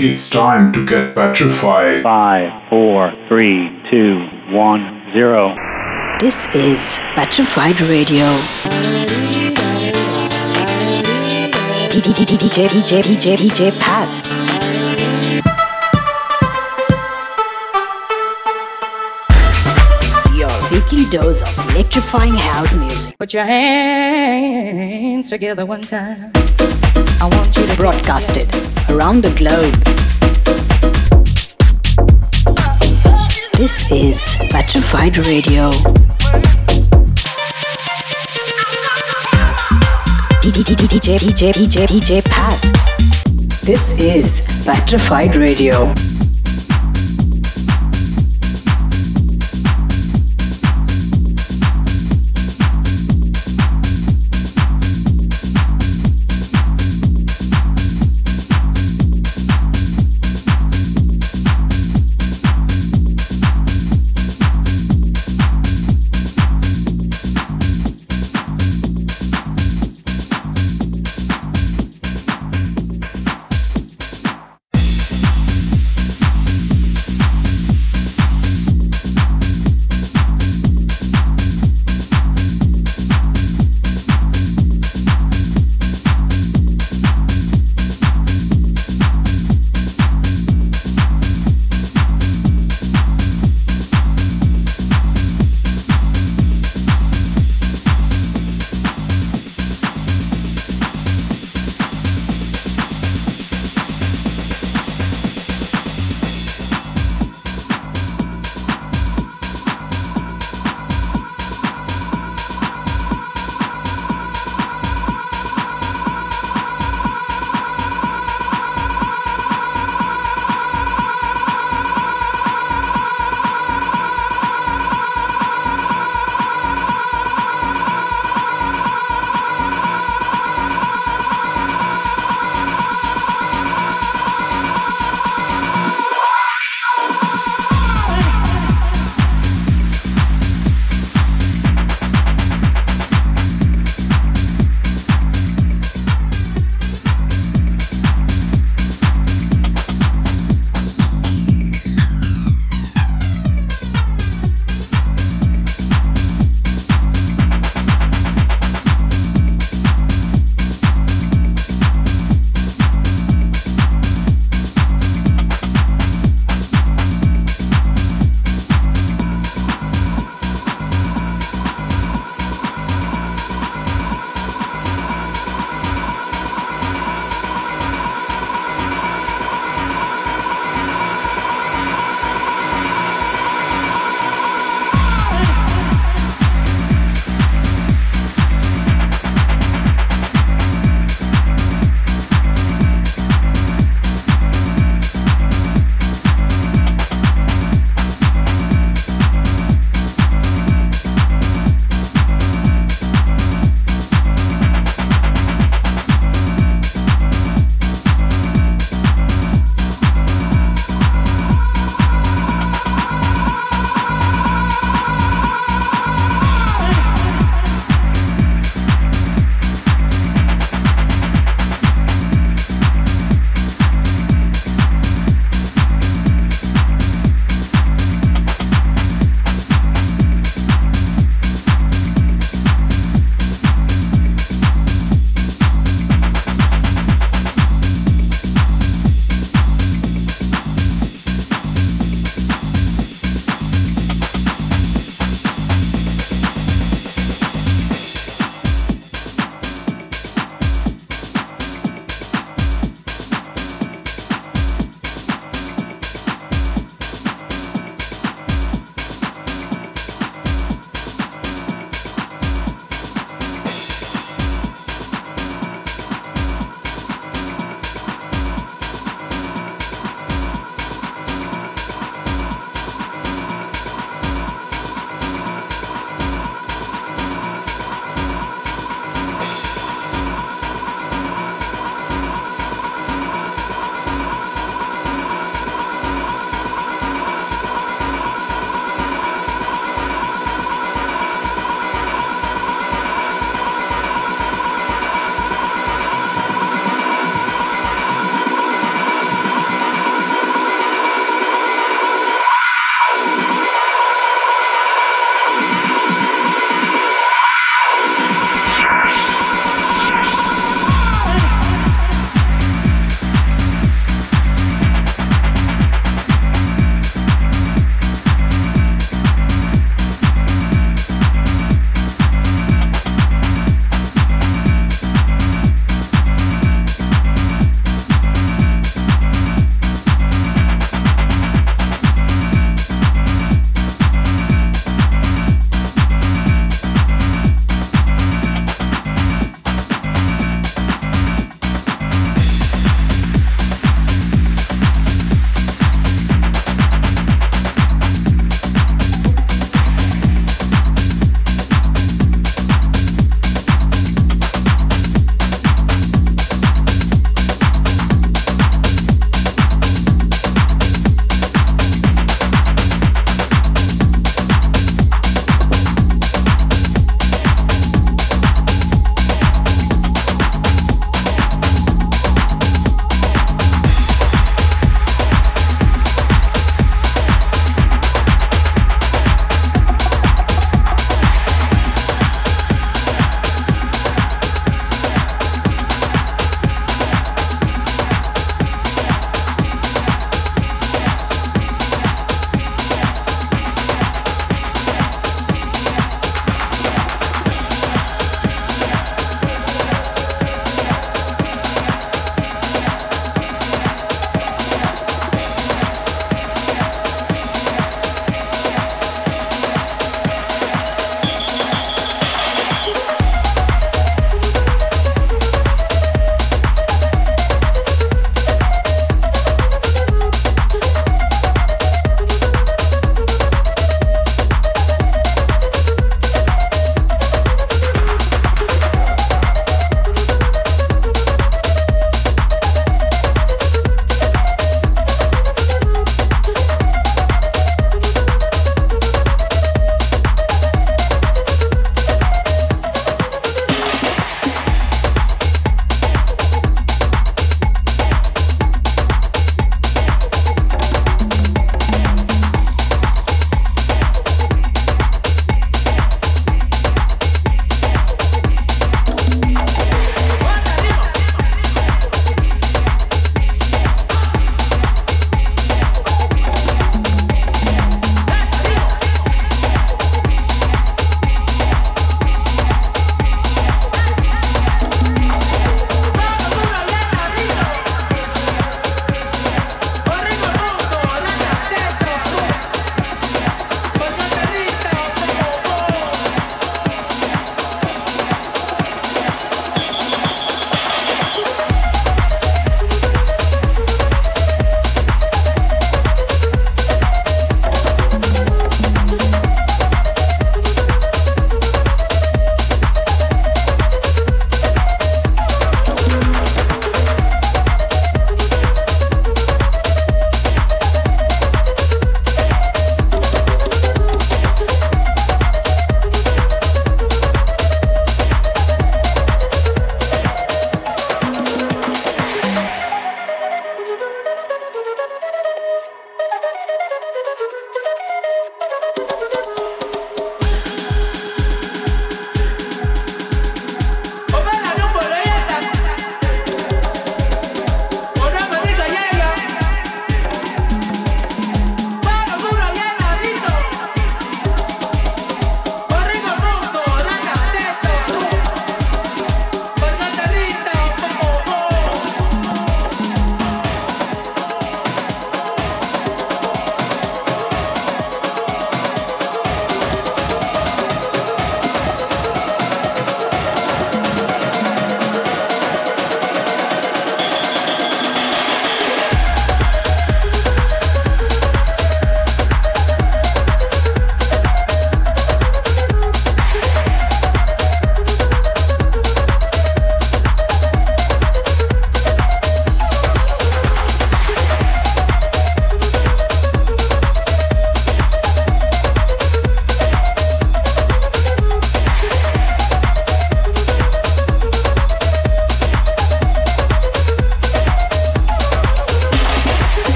It's time to get petrified. Five, four, three, two, one, zero. This is Patrified Radio. DJ, DJ, DJ, DJ Pat. Your weekly dose of electrifying house music. Put your hands together one time. Broadcasted around the globe. This is Patrified Radio. DJ, DJ, DJ, DJ Pat. This is Patrified Radio.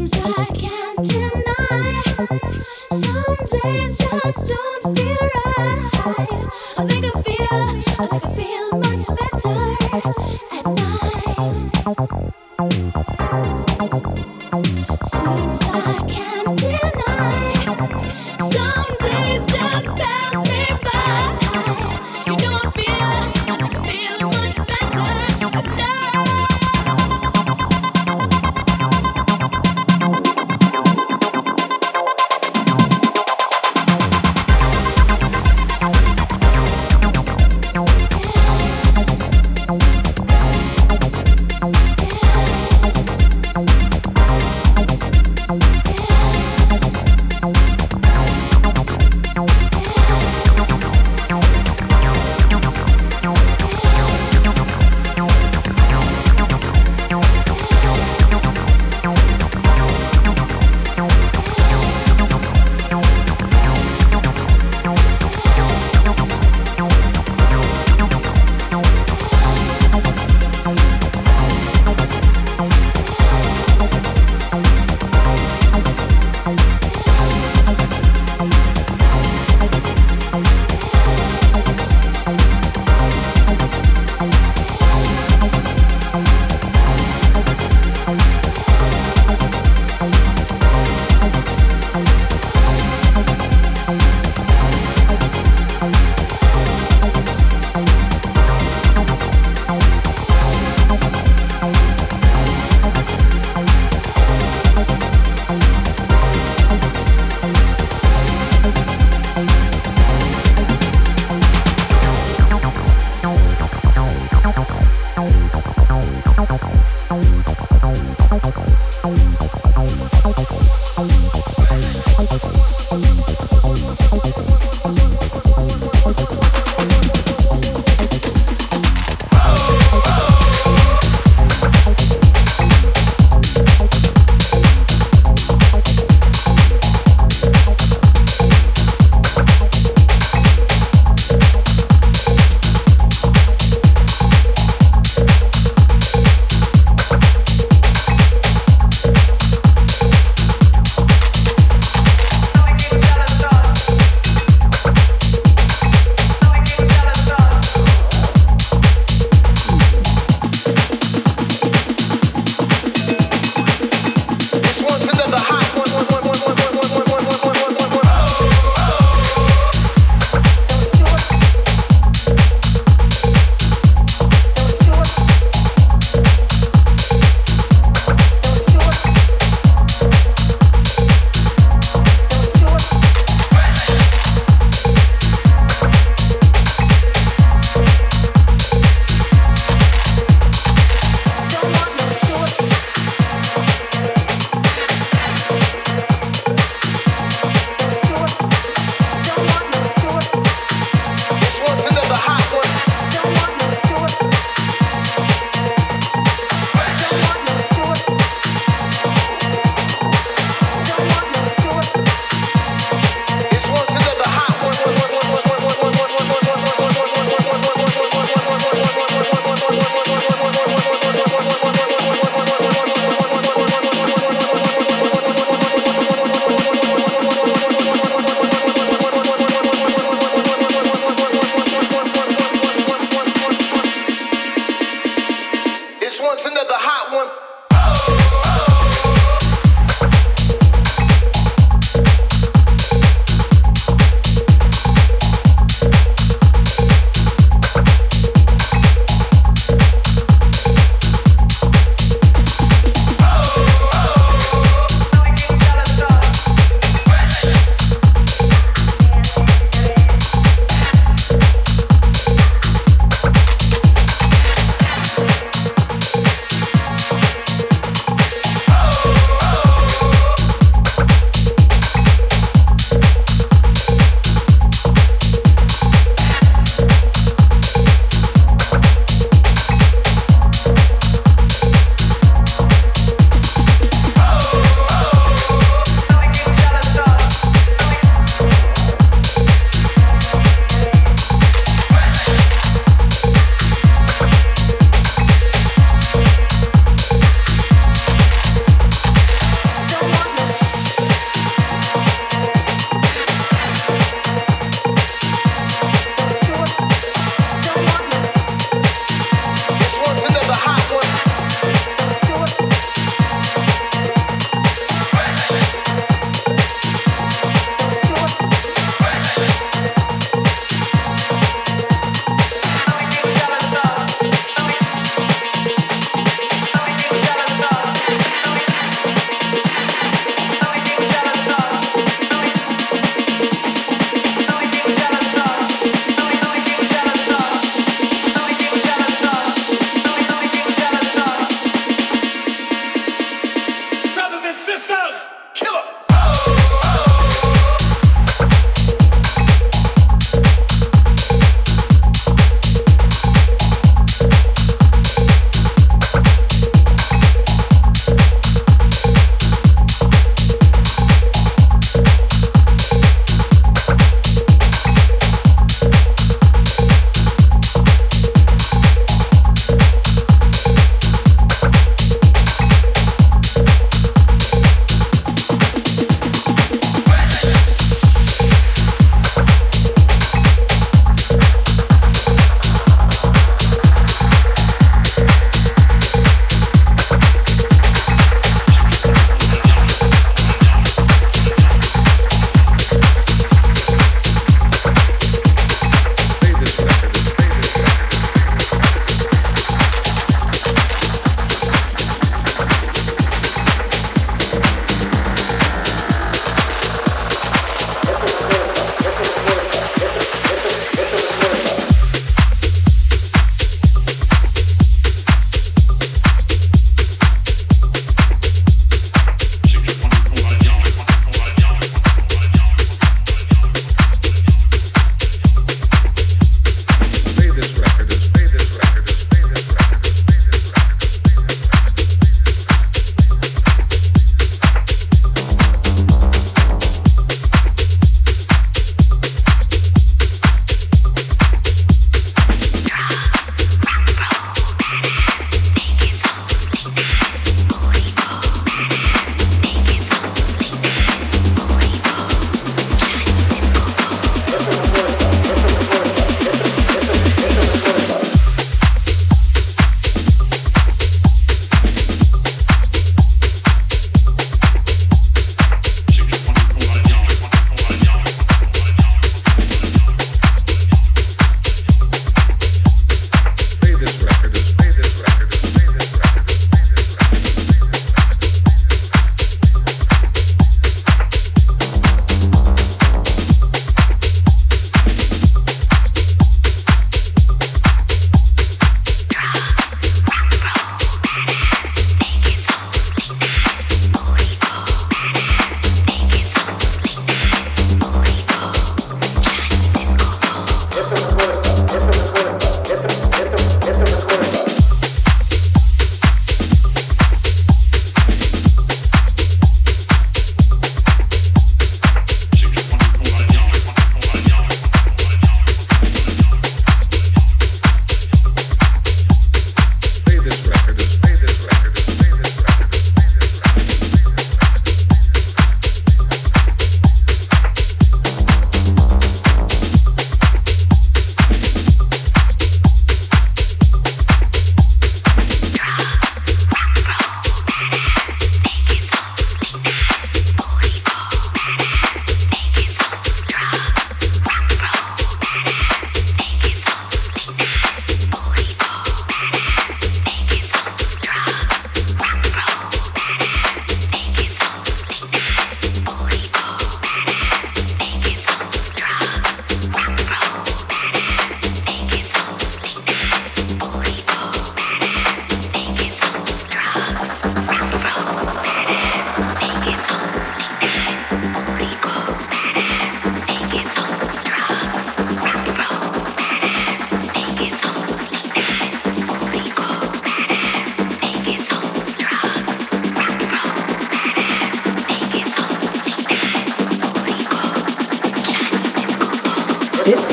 Seems I can't deny.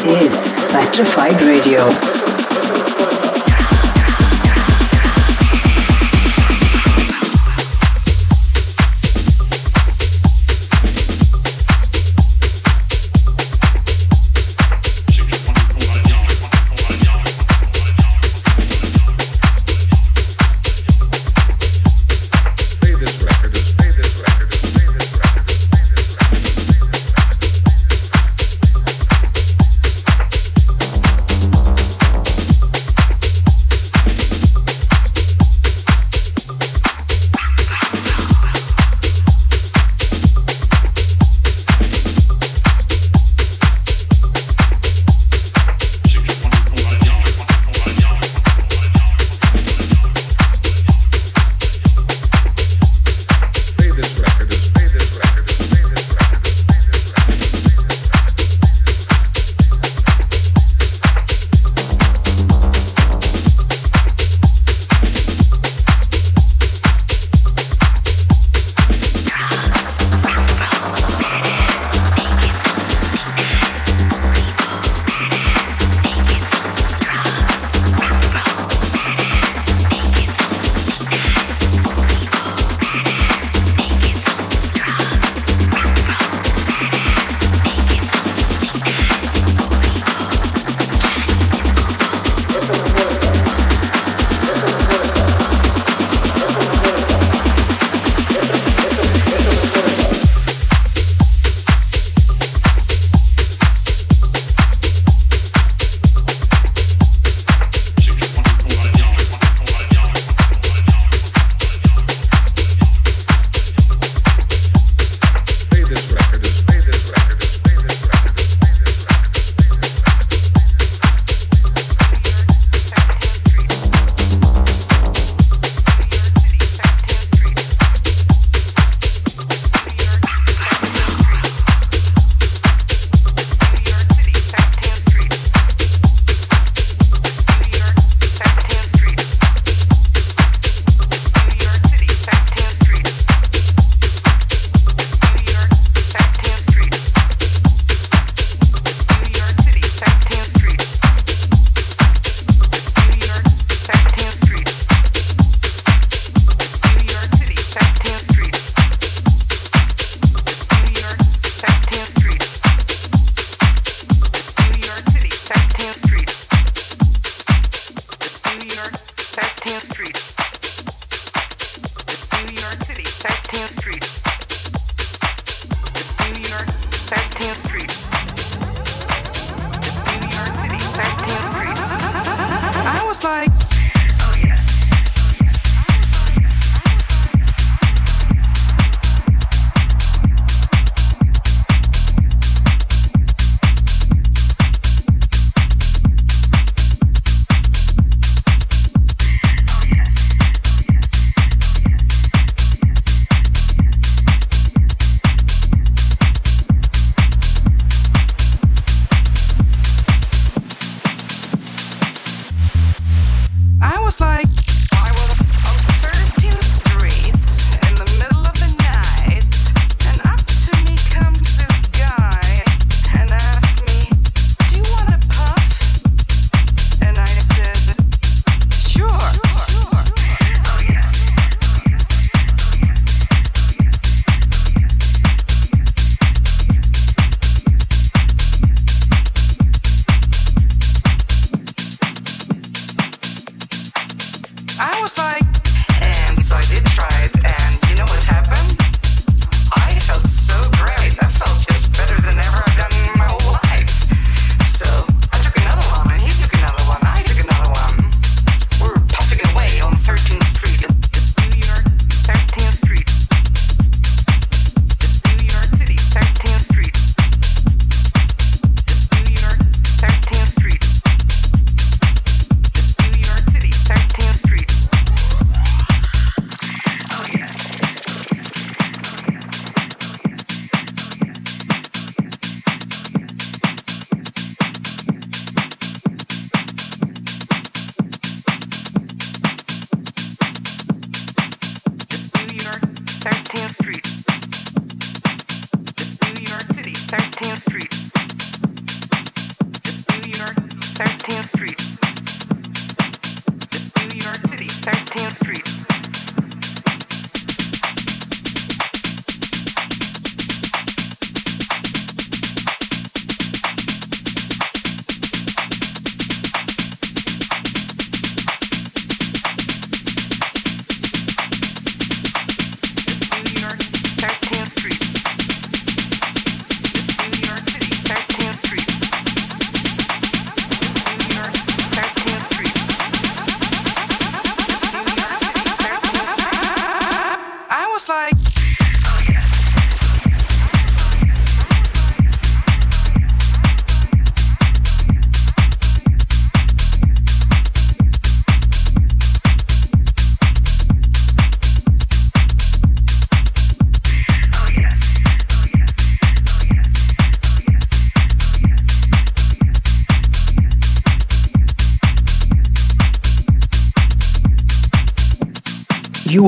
Is Electrified Radio.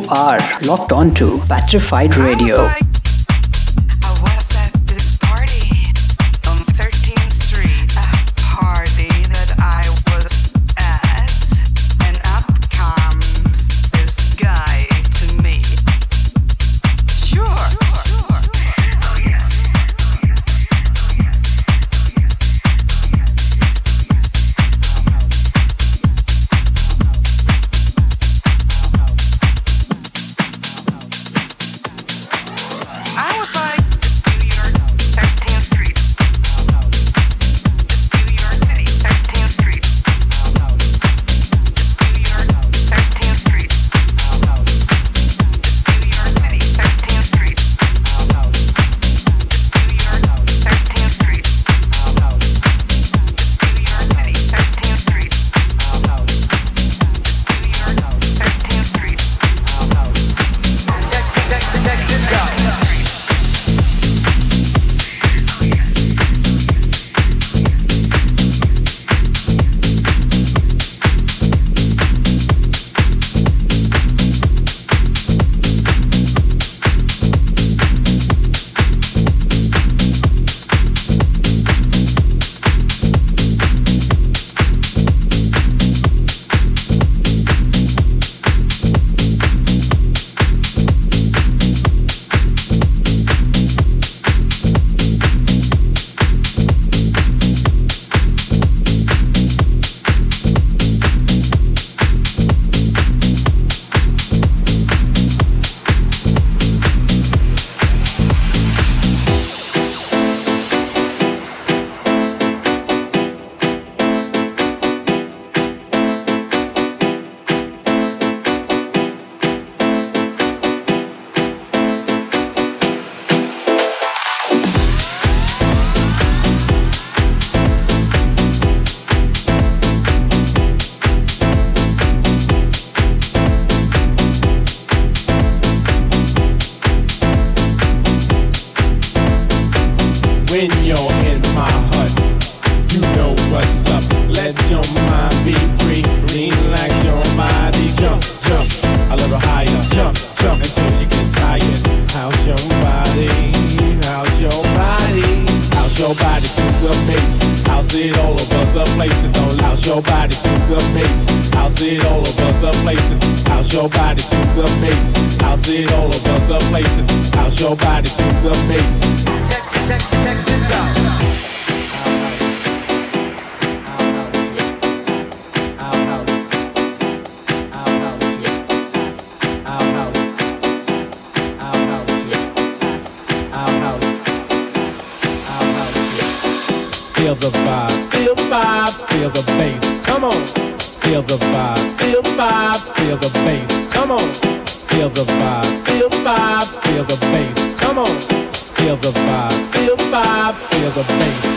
Are locked on to Patrified Radio. the feel the vibe, feel the bass. Come on, feel the vibe, feel the vibe, feel the bass. Come on, feel the vibe, feel the vibe, feel the bass. Come on, feel the vibe, feel the vibe, feel the bass.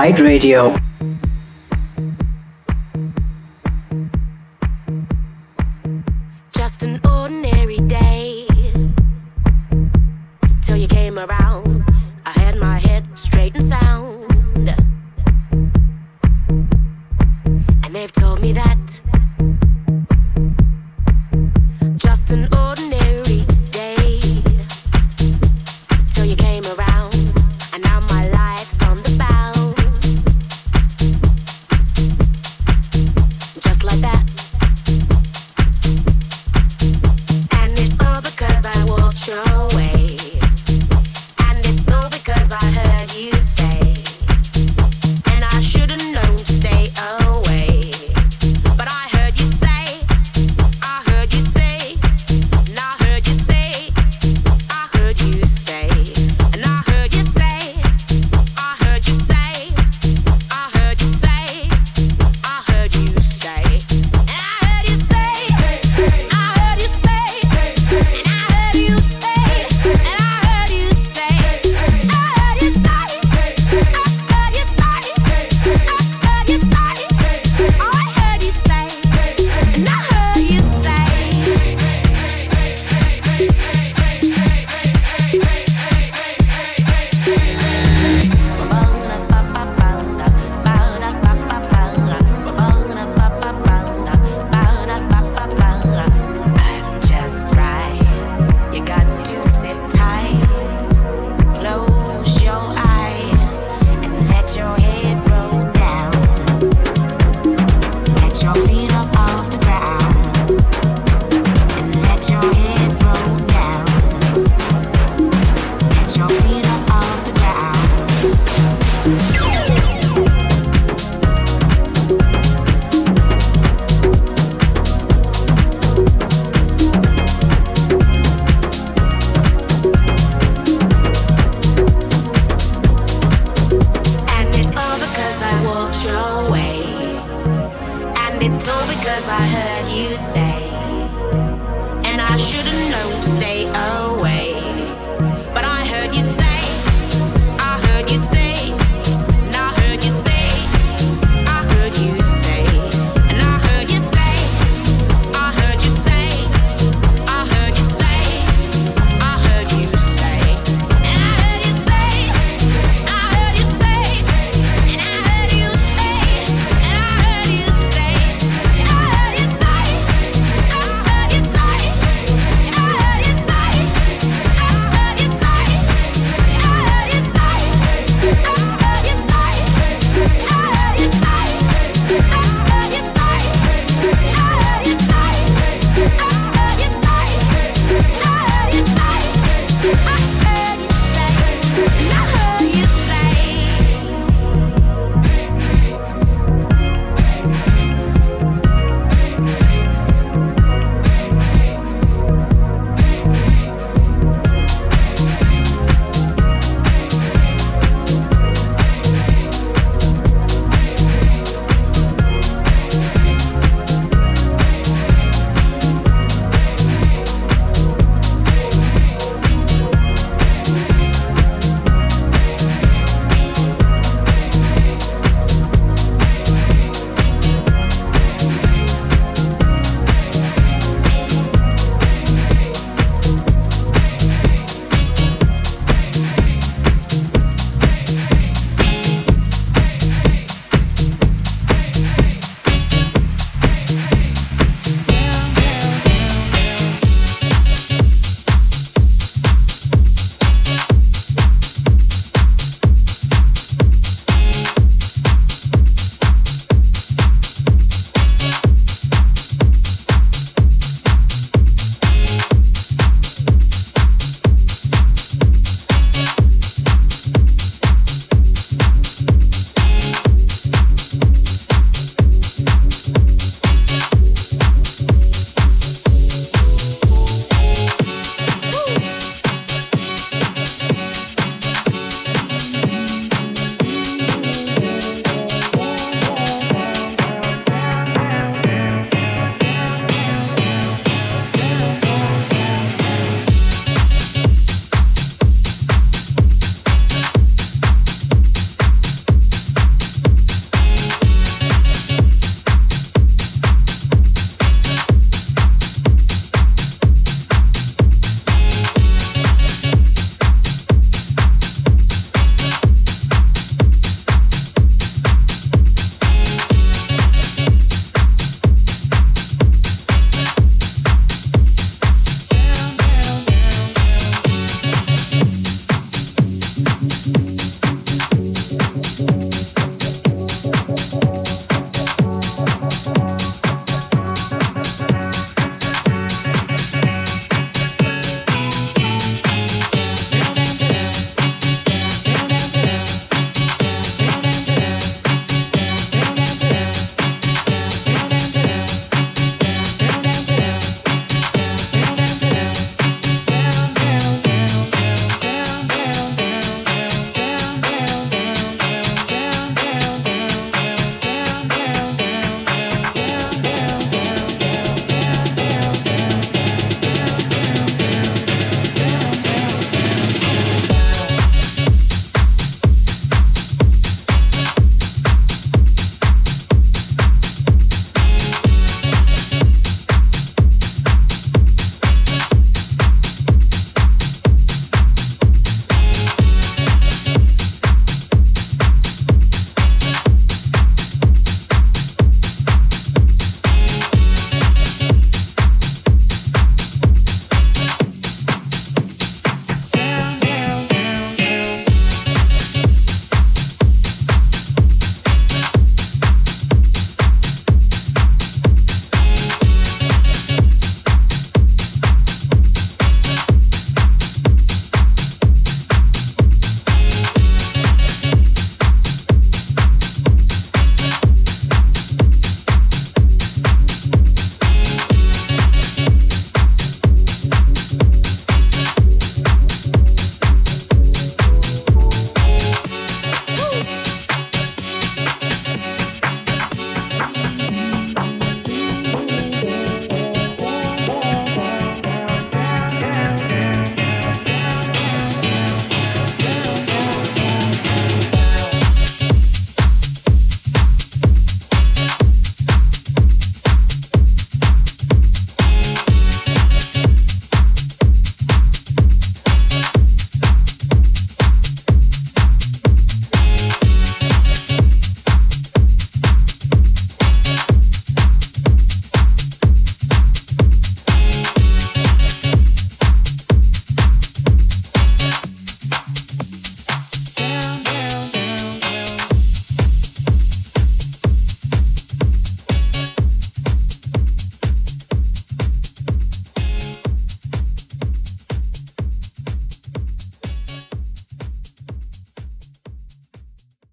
Patrified Radio.